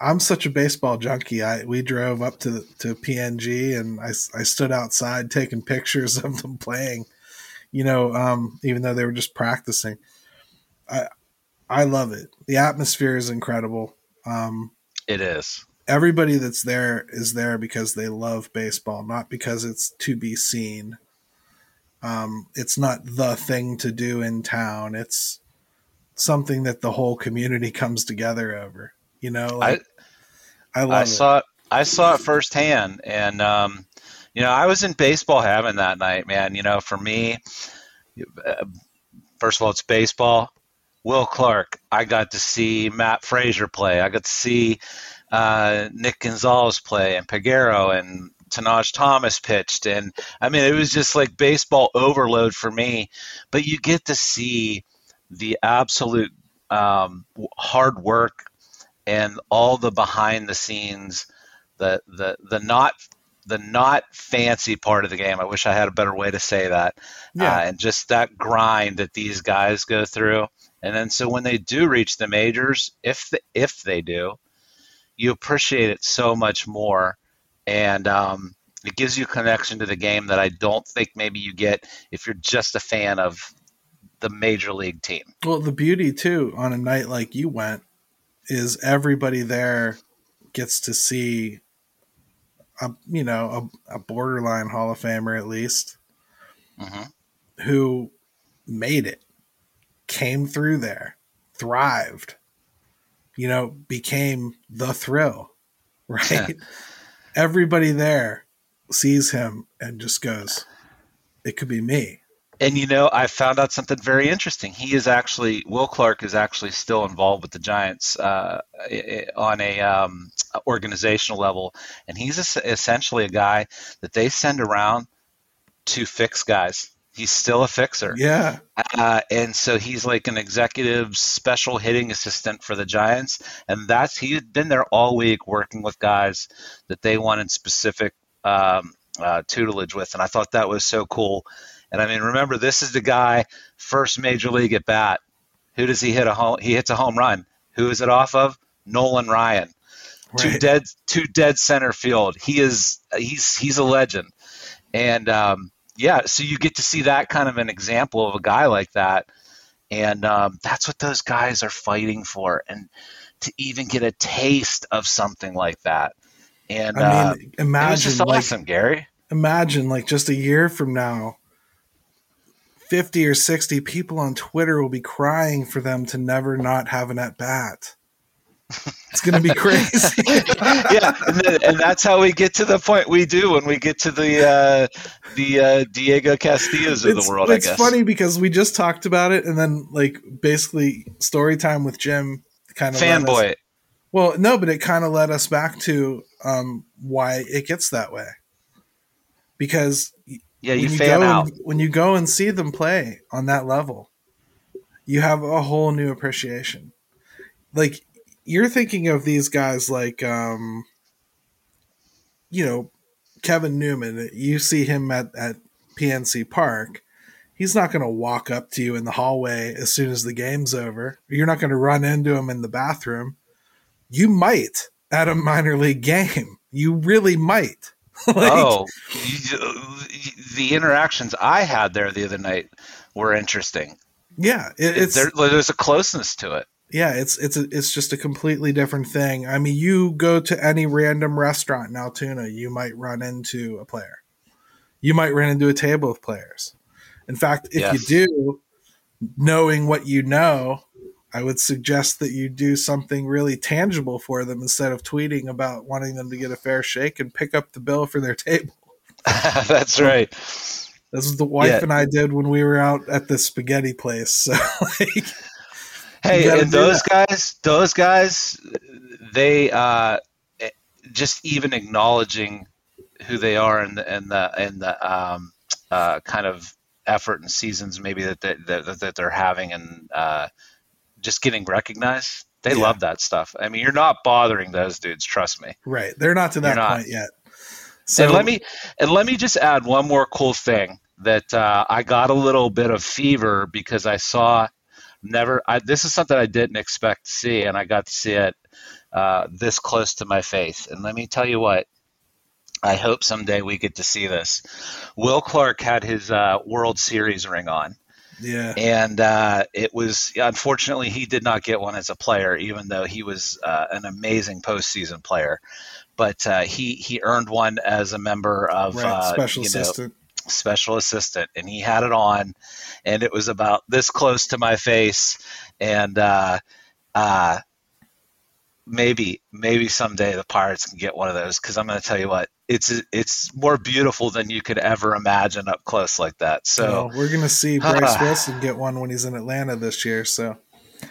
[SPEAKER 1] I'm such a baseball junkie. I we drove up to to PNG and I, I stood outside taking pictures of them playing. You know, um, even though they were just practicing. I I love it. The atmosphere is incredible. Um,
[SPEAKER 2] It is.
[SPEAKER 1] everybody that's there is there because they love baseball, not because it's to be seen. Um, it's not the thing to do in town. It's something that the whole community comes together over. You know, like I, love
[SPEAKER 2] I
[SPEAKER 1] it.
[SPEAKER 2] saw it. I saw it firsthand, and um, you know, I was in baseball heaven that night, man. You know, for me, uh, first of all, it's baseball. Will Clark, I got to see Matt Fraizer play. I got to see uh, Nick Gonzalez play, and Peguero, and Tahnaj Thomas pitched, and I mean, it was just like baseball overload for me. But you get to see the absolute um, hard work and all the behind the scenes, the the the not the not fancy part of the game. I wish I had a better way to say that.
[SPEAKER 1] Yeah.
[SPEAKER 2] Uh, and just that grind that these guys go through. And then so when they do reach the majors, if the, if they do, you appreciate it so much more, and um, it gives you a connection to the game that I don't think maybe you get if you're just a fan of the major league team.
[SPEAKER 1] Well, the beauty too on a night like you went is everybody there gets to see a you know a, a borderline Hall of Famer at least
[SPEAKER 2] hmm
[SPEAKER 1] who made it, came through there, thrived, you know, became the thrill, right? Everybody there sees him and just goes, "It could be me."
[SPEAKER 2] And you know, I found out something very interesting. He is actually Will Clark is actually still involved with the Giants uh, on a um, organizational level, and he's es- essentially a guy that they send around to fix guys. He's still a fixer,
[SPEAKER 1] Yeah,
[SPEAKER 2] uh, and so he's like an executive special hitting assistant for the Giants, and that's he's been there all week working with guys that they wanted specific um, uh, tutelage with, and I thought that was so cool. And I mean, remember, this is the guy first major league at bat. Who does he hit a home? He hits a home run. Who is it off of? Nolan Ryan. Two dead, two dead center field. He is he's he's a legend, and um, yeah, so you get to see that kind of an example of a guy like that, and um, that's what those guys are fighting for, and to even get a taste of something like that, and
[SPEAKER 1] I
[SPEAKER 2] uh,
[SPEAKER 1] mean,
[SPEAKER 2] was
[SPEAKER 1] imagine
[SPEAKER 2] just
[SPEAKER 1] like
[SPEAKER 2] awesome, Gary.
[SPEAKER 1] imagine like just a year from now 50 or 60 people on twitter will be crying for them to never not have an at bat it's gonna be crazy
[SPEAKER 2] yeah, and, then, and that's how we get to the point we do when we get to the uh, the uh, Diego Castillos of
[SPEAKER 1] it's,
[SPEAKER 2] the world.
[SPEAKER 1] it's
[SPEAKER 2] I guess.
[SPEAKER 1] It's funny because we just talked about it and then like basically story time with jim kind of
[SPEAKER 2] fanboy.
[SPEAKER 1] Well, no, but it kind of led us back to um, why it gets that way. Because
[SPEAKER 2] yeah, you,
[SPEAKER 1] when
[SPEAKER 2] fan out.
[SPEAKER 1] And, when you go and see them play on that level, you have a whole new appreciation. Like you're thinking of these guys like, um, you know, Kevin Newman. You see him at at PNC Park. He's not going to walk up to you in the hallway as soon as the game's over. You're not going to run into him in the bathroom. You might at a minor league game. You really might.
[SPEAKER 2] like, oh, the interactions I had there the other night were interesting.
[SPEAKER 1] Yeah, it, it's
[SPEAKER 2] there, there's a closeness to it.
[SPEAKER 1] Yeah, it's it's a, it's just a completely different thing. I mean, you go to any random restaurant in Altoona, you might run into a player. You might run into a table of players. In fact, if yes. you do, knowing what you know, I would suggest that you do something really tangible for them instead of tweeting about wanting them to get a fair shake and pick up the bill for their table.
[SPEAKER 2] That's right.
[SPEAKER 1] This is the wife yeah. and I did when we were out at the spaghetti place. So, like,
[SPEAKER 2] hey, and those guys, those guys, they uh, just even acknowledging who they are and the and the and the um, uh, kind of effort and seasons maybe that they, that, that they're having and uh, just getting recognized. They yeah. love that stuff. I mean, you're not bothering those dudes. Trust me.
[SPEAKER 1] Right. They're not to that point yet.
[SPEAKER 2] So and let me and let me just add one more cool thing that uh, I got a little bit of fever because I saw never. I, this is something I didn't expect to see, and I got to see it uh, this close to my face. And let me tell you what. I hope someday we get to see this. Will Clark had his uh, World Series ring on.
[SPEAKER 1] Yeah.
[SPEAKER 2] And uh, it was unfortunately he did not get one as a player, even though he was uh, an amazing postseason player. But uh, he he earned one as a member of
[SPEAKER 1] right. Uh, special assistant. Know,
[SPEAKER 2] special assistant, and he had it on, and it was about this close to my face, and uh, uh, maybe maybe someday the Pirates can get one of those because I'm going to tell you what it's it's more beautiful than you could ever imagine up close like that. So
[SPEAKER 1] we're going to see Bryse Wilson get one when he's in Atlanta this year. So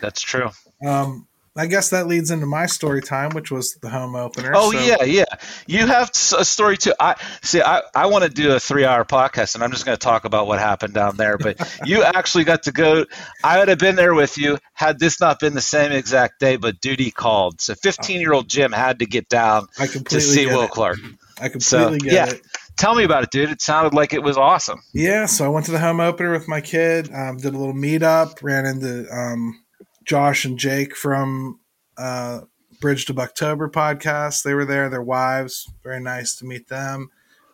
[SPEAKER 2] that's true.
[SPEAKER 1] Um, I guess that leads into my story time, which was the home opener.
[SPEAKER 2] Oh so. yeah, yeah. You have a story too. I see. I, I want to do a three-hour podcast, and I'm just going to talk about what happened down there. But you actually got to go. I would have been there with you had this not been the same exact day, but duty called. So 15-year-old Jim had to get down to see Will
[SPEAKER 1] it.
[SPEAKER 2] Clark.
[SPEAKER 1] I completely so, get
[SPEAKER 2] yeah.
[SPEAKER 1] it.
[SPEAKER 2] Tell me about it, dude. It sounded like it was awesome.
[SPEAKER 1] Yeah, so I went to the home opener with my kid. Um, did a little meetup. Ran into um, Josh and Jake from uh, Bridge to Bucktober podcast. They were there, their wives. Very nice to meet them.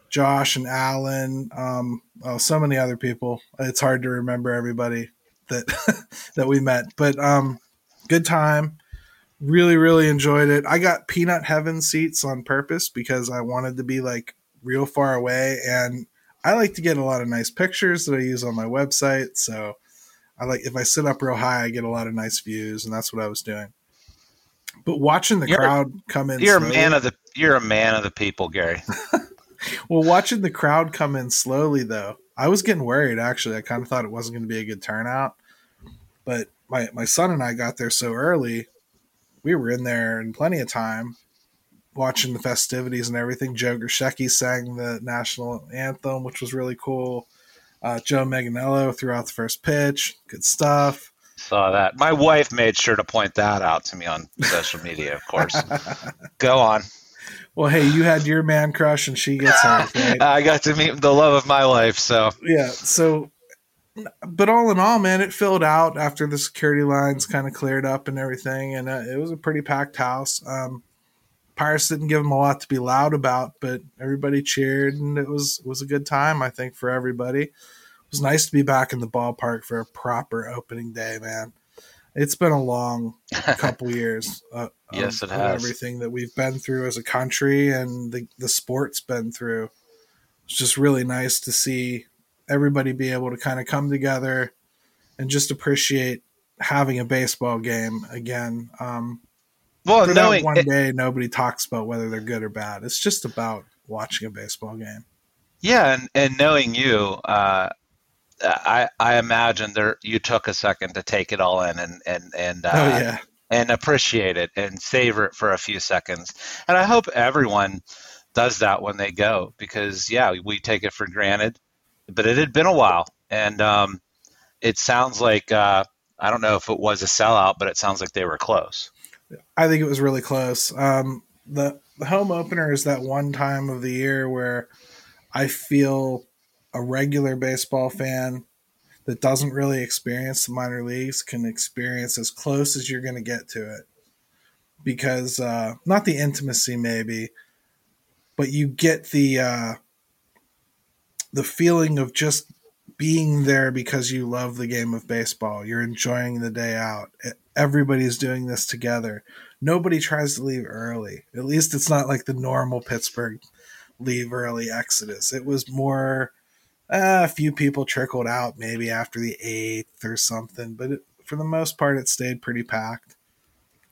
[SPEAKER 1] Josh and Alan. Um, oh, so many other people. It's hard to remember everybody that that we met, but um, good time. Really, really enjoyed it. I got peanut heaven seats on purpose because I wanted to be like real far away, and I like to get a lot of nice pictures that I use on my website. So I like if I sit up real high, I get a lot of nice views, and that's what I was doing. But watching the
[SPEAKER 2] you're,
[SPEAKER 1] crowd come in,
[SPEAKER 2] you're
[SPEAKER 1] slowly,
[SPEAKER 2] a man of the you're a man of the people, Gary.
[SPEAKER 1] well, watching the crowd come in slowly, though, I was getting worried. Actually, I kind of thought it wasn't going to be a good turnout. But my my son and I got there so early, we were in there in plenty of time, watching the festivities and everything. Joe Grushecky sang the national anthem, which was really cool. Uh, Joe Manganiello threw out the first pitch. Good stuff.
[SPEAKER 2] Saw that. My wife made sure to point that out to me on social media, of course. Go on.
[SPEAKER 1] Well, hey, you had your man crush, and she gets hers, right?
[SPEAKER 2] I got to meet the love of my life, so
[SPEAKER 1] yeah. So, but all in all, man, it filled out after the security lines kind of cleared up and everything, and uh, it was a pretty packed house. Um, Didn't give them a lot to be loud about, but everybody cheered, and it was was a good time, I think, for everybody it was nice to be back in the ballpark for a proper opening day, man. It's been a long couple years. Uh,
[SPEAKER 2] yes, it has.
[SPEAKER 1] Everything that we've been through as a country and the, the sport's been through. It's just really nice to see everybody be able to kind of come together and just appreciate having a baseball game again. Um,
[SPEAKER 2] well, knowing
[SPEAKER 1] one it, day nobody talks about whether they're good or bad. It's just about watching a baseball game.
[SPEAKER 2] Yeah, and, and knowing you, uh, I, I imagine there you took a second to take it all in and and and uh,
[SPEAKER 1] oh yeah
[SPEAKER 2] and appreciate it and savor it for a few seconds. And I hope everyone does that when they go because yeah, we take it for granted. But it had been a while, and um, it sounds like uh, I don't know if it was a sellout, but it sounds like they were close.
[SPEAKER 1] I think it was really close. Um, the the home opener is that one time of the year where I feel a regular baseball fan that doesn't really experience the minor leagues can experience as close as you're going to get to it because uh, not the intimacy maybe but you get the uh, the feeling of just being there because you love the game of baseball you're enjoying the day out everybody's doing this together nobody tries to leave early at least it's not like the normal pittsburgh leave early exodus it was more uh, a few people trickled out maybe after the eighth or something, but it, for the most part, it stayed pretty packed.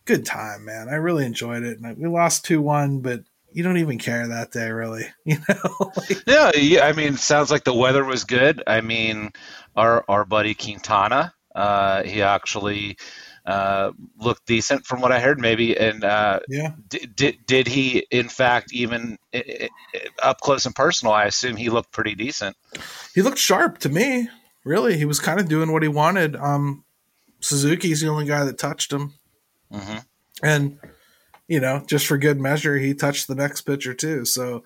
[SPEAKER 1] Good time, man. I really enjoyed it. And we lost two one, but you don't even care that day, really. You know?
[SPEAKER 2] like, yeah, yeah. I mean, sounds like the weather was good. I mean, our our buddy Quintana, uh, he actually uh, looked decent from what I heard, maybe. And uh,
[SPEAKER 1] yeah,
[SPEAKER 2] did, did did he in fact even up close and personal? I assume he looked pretty decent.
[SPEAKER 1] He looked sharp to me. Really, he was kind of doing what he wanted. Um, Suzuki's the only guy that touched him, mm-hmm. and you know, just for good measure, he touched the next pitcher too. So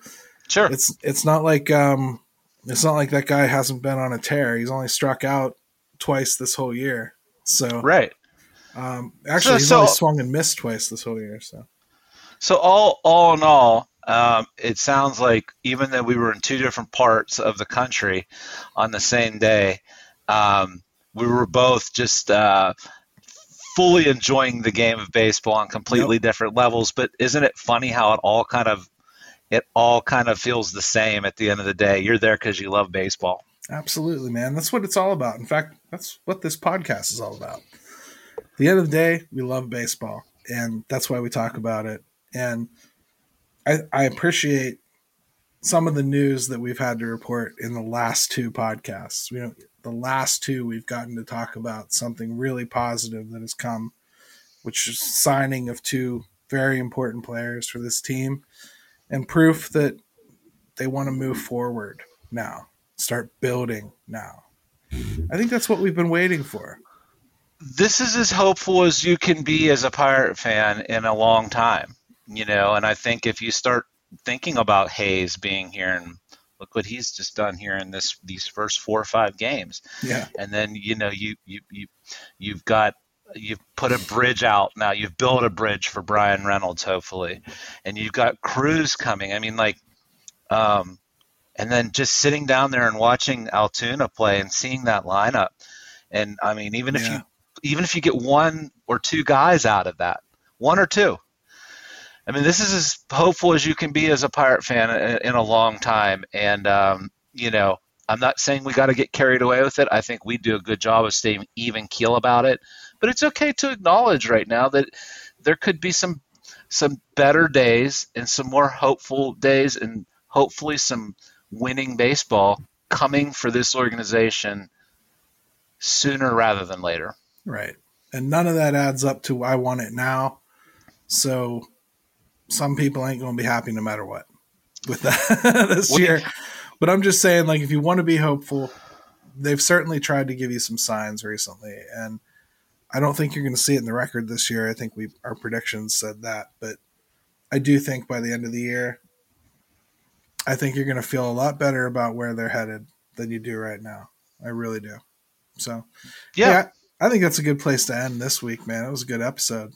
[SPEAKER 2] sure,
[SPEAKER 1] it's it's not like um, it's not like that guy hasn't been on a tear. He's only struck out twice this whole year. So
[SPEAKER 2] right,
[SPEAKER 1] um, actually, so, he's so, only swung and missed twice this whole year. So,
[SPEAKER 2] so all all in all, um, it sounds like even though we were in two different parts of the country on the same day, um, we were both just uh, fully enjoying the game of baseball on completely yep. different levels. But isn't it funny how it all kind of it all kind of feels the same at the end of the day? You're there because you love baseball.
[SPEAKER 1] Absolutely, man. That's what it's all about. In fact, that's what this podcast is all about At the end of the day, we love baseball, and that's why we talk about it. And I, I appreciate some of the news that we've had to report in the last two podcasts. You know, the last two we've gotten to talk about something really positive that has come, which is signing of two very important players for this team, and proof that they want to move forward now, start building now. I think that's what we've been waiting for
[SPEAKER 2] this is as hopeful as you can be as a pirate fan in a long time you know and i think if you start thinking about hayes being here and look what he's just done here in this these first four or five games.
[SPEAKER 1] Yeah.
[SPEAKER 2] And then you know you you, you you've got you've put a bridge out. Now you've built a bridge for Bryan reynolds hopefully. And you've got cruz coming. I mean like um and then just sitting down there and watching altoona play and seeing that lineup. And i mean even yeah. if you even if you get one or two guys out of that, one or two. I mean, this is as hopeful as you can be as a Pirate fan in a long time. And, um, you know, I'm not saying we got to get carried away with it. I think we do a good job of staying even keel about it. But it's okay to acknowledge right now that there could be some some better days and some more hopeful days and hopefully some winning baseball coming for this organization sooner rather than later.
[SPEAKER 1] Right. And none of that adds up to I want it now. So some people ain't going to be happy no matter what with that this year. But I'm just saying, like, if you want to be hopeful, they've certainly tried to give you some signs recently. And I don't think you're going to see it in the record this year. I think we our predictions said that, but I do think by the end of the year, I think you're going to feel a lot better about where they're headed than you do right now. I really do. So,
[SPEAKER 2] yeah, yeah
[SPEAKER 1] I think that's a good place to end this week, man. It was a good episode.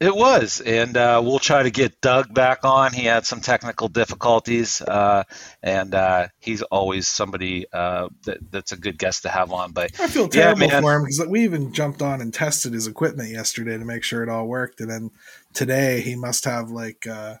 [SPEAKER 2] It was, and uh, we'll try to get Doug back on. He had some technical difficulties, uh, and uh, he's always somebody uh, that, that's a good guest to have on. But
[SPEAKER 1] I feel terrible yeah, for him because we even jumped on and tested his equipment yesterday to make sure it all worked, and then today he must have like uh,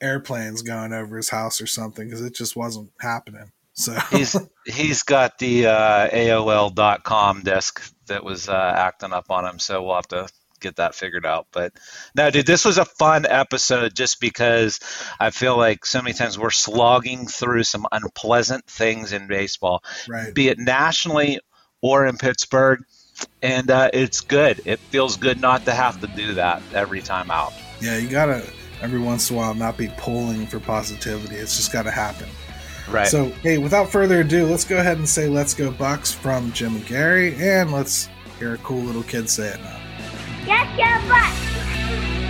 [SPEAKER 1] airplanes going over his house or something because it just wasn't happening. So
[SPEAKER 2] he's he's got the uh, AOL.com disk that was uh, acting up on him. So we'll have to get that figured out. But no, dude, this was a fun episode just because I feel like so many times we're slogging through some unpleasant things in baseball,
[SPEAKER 1] right.
[SPEAKER 2] be it nationally or in Pittsburgh. and uh, it's good. It feels good not to have to do that every time out.
[SPEAKER 1] Yeah, you gotta every once in a while not be pulling for positivity. It's just gotta happen.
[SPEAKER 2] Right.
[SPEAKER 1] So, hey, without further ado, let's go ahead and say "Let's go Bucks" from Jim and Gary, and let's hear a cool little kid say it now.
[SPEAKER 4] Yes, your butt!